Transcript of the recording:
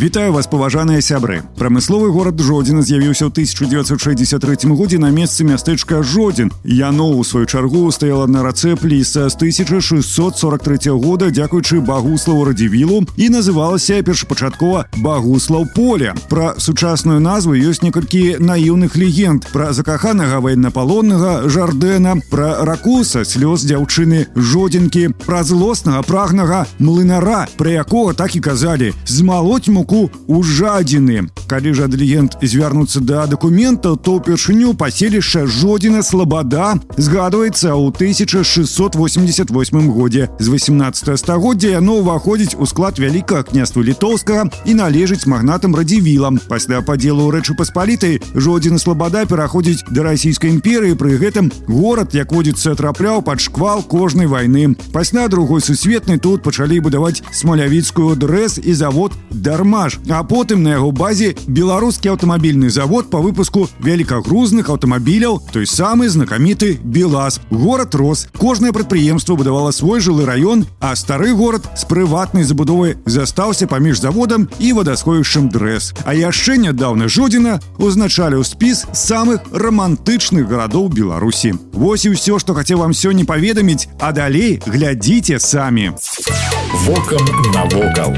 Вітаю вас паважаныя сябры прамысловы горад жодзіна з'явіўся ў 1963 годзе на месцы мястэчка жодзін яно ў сваю чаргу стаяла на рацэ пліса з 1643 года дзякуючы багуславу радзівілу і называлася першапачаткова багуслаў поля пра сучасную назву ёсць некалькі наіўных легенд пра закаханага ваеннапалоннага жардена пра ракуса слёз дзяўчыны жодзінкі пра злоснага прагнага млынара пра якога так і казалі змалоць муку руку у жадзіны калі ж ад легенд звярнуцца да дакументаў то ўпершыню паселішча жодзіна слабада згадваецца ў 1688 годзе з 18 стагоддзя яно ўваходзіць у склад вялікага княства літоўскага і належыць магнатам радзівілам пасля падзелу рэчы паспалітай жодзіна слабада пераходзіць да расійскай імперыі пры гэтым горад як водзіцца трапляў пад шквал кожнай вайны пасля другой сусветнай тут пачалі будаваць смалявіцкую дрэс і завод дарма «КамАЗ», а потым на яго базе беларускі аўтамабільны завод по выпуску вялікагрузных аўтамабіляў той самы знакаміты белаз горад рос кожнае прадпрыемства будавала свой жылы раён а стары горад з прыватнай забудовай застаўся паміж заводам і вадасховішчам дрэс а яшчэ нядаўна жодзіна узначалі ў спіс самых романтычных гарадоў беларусі Вось і ўсё што хацеў вам сёння паведаміць а далей глядзіце самі Вокам навокал.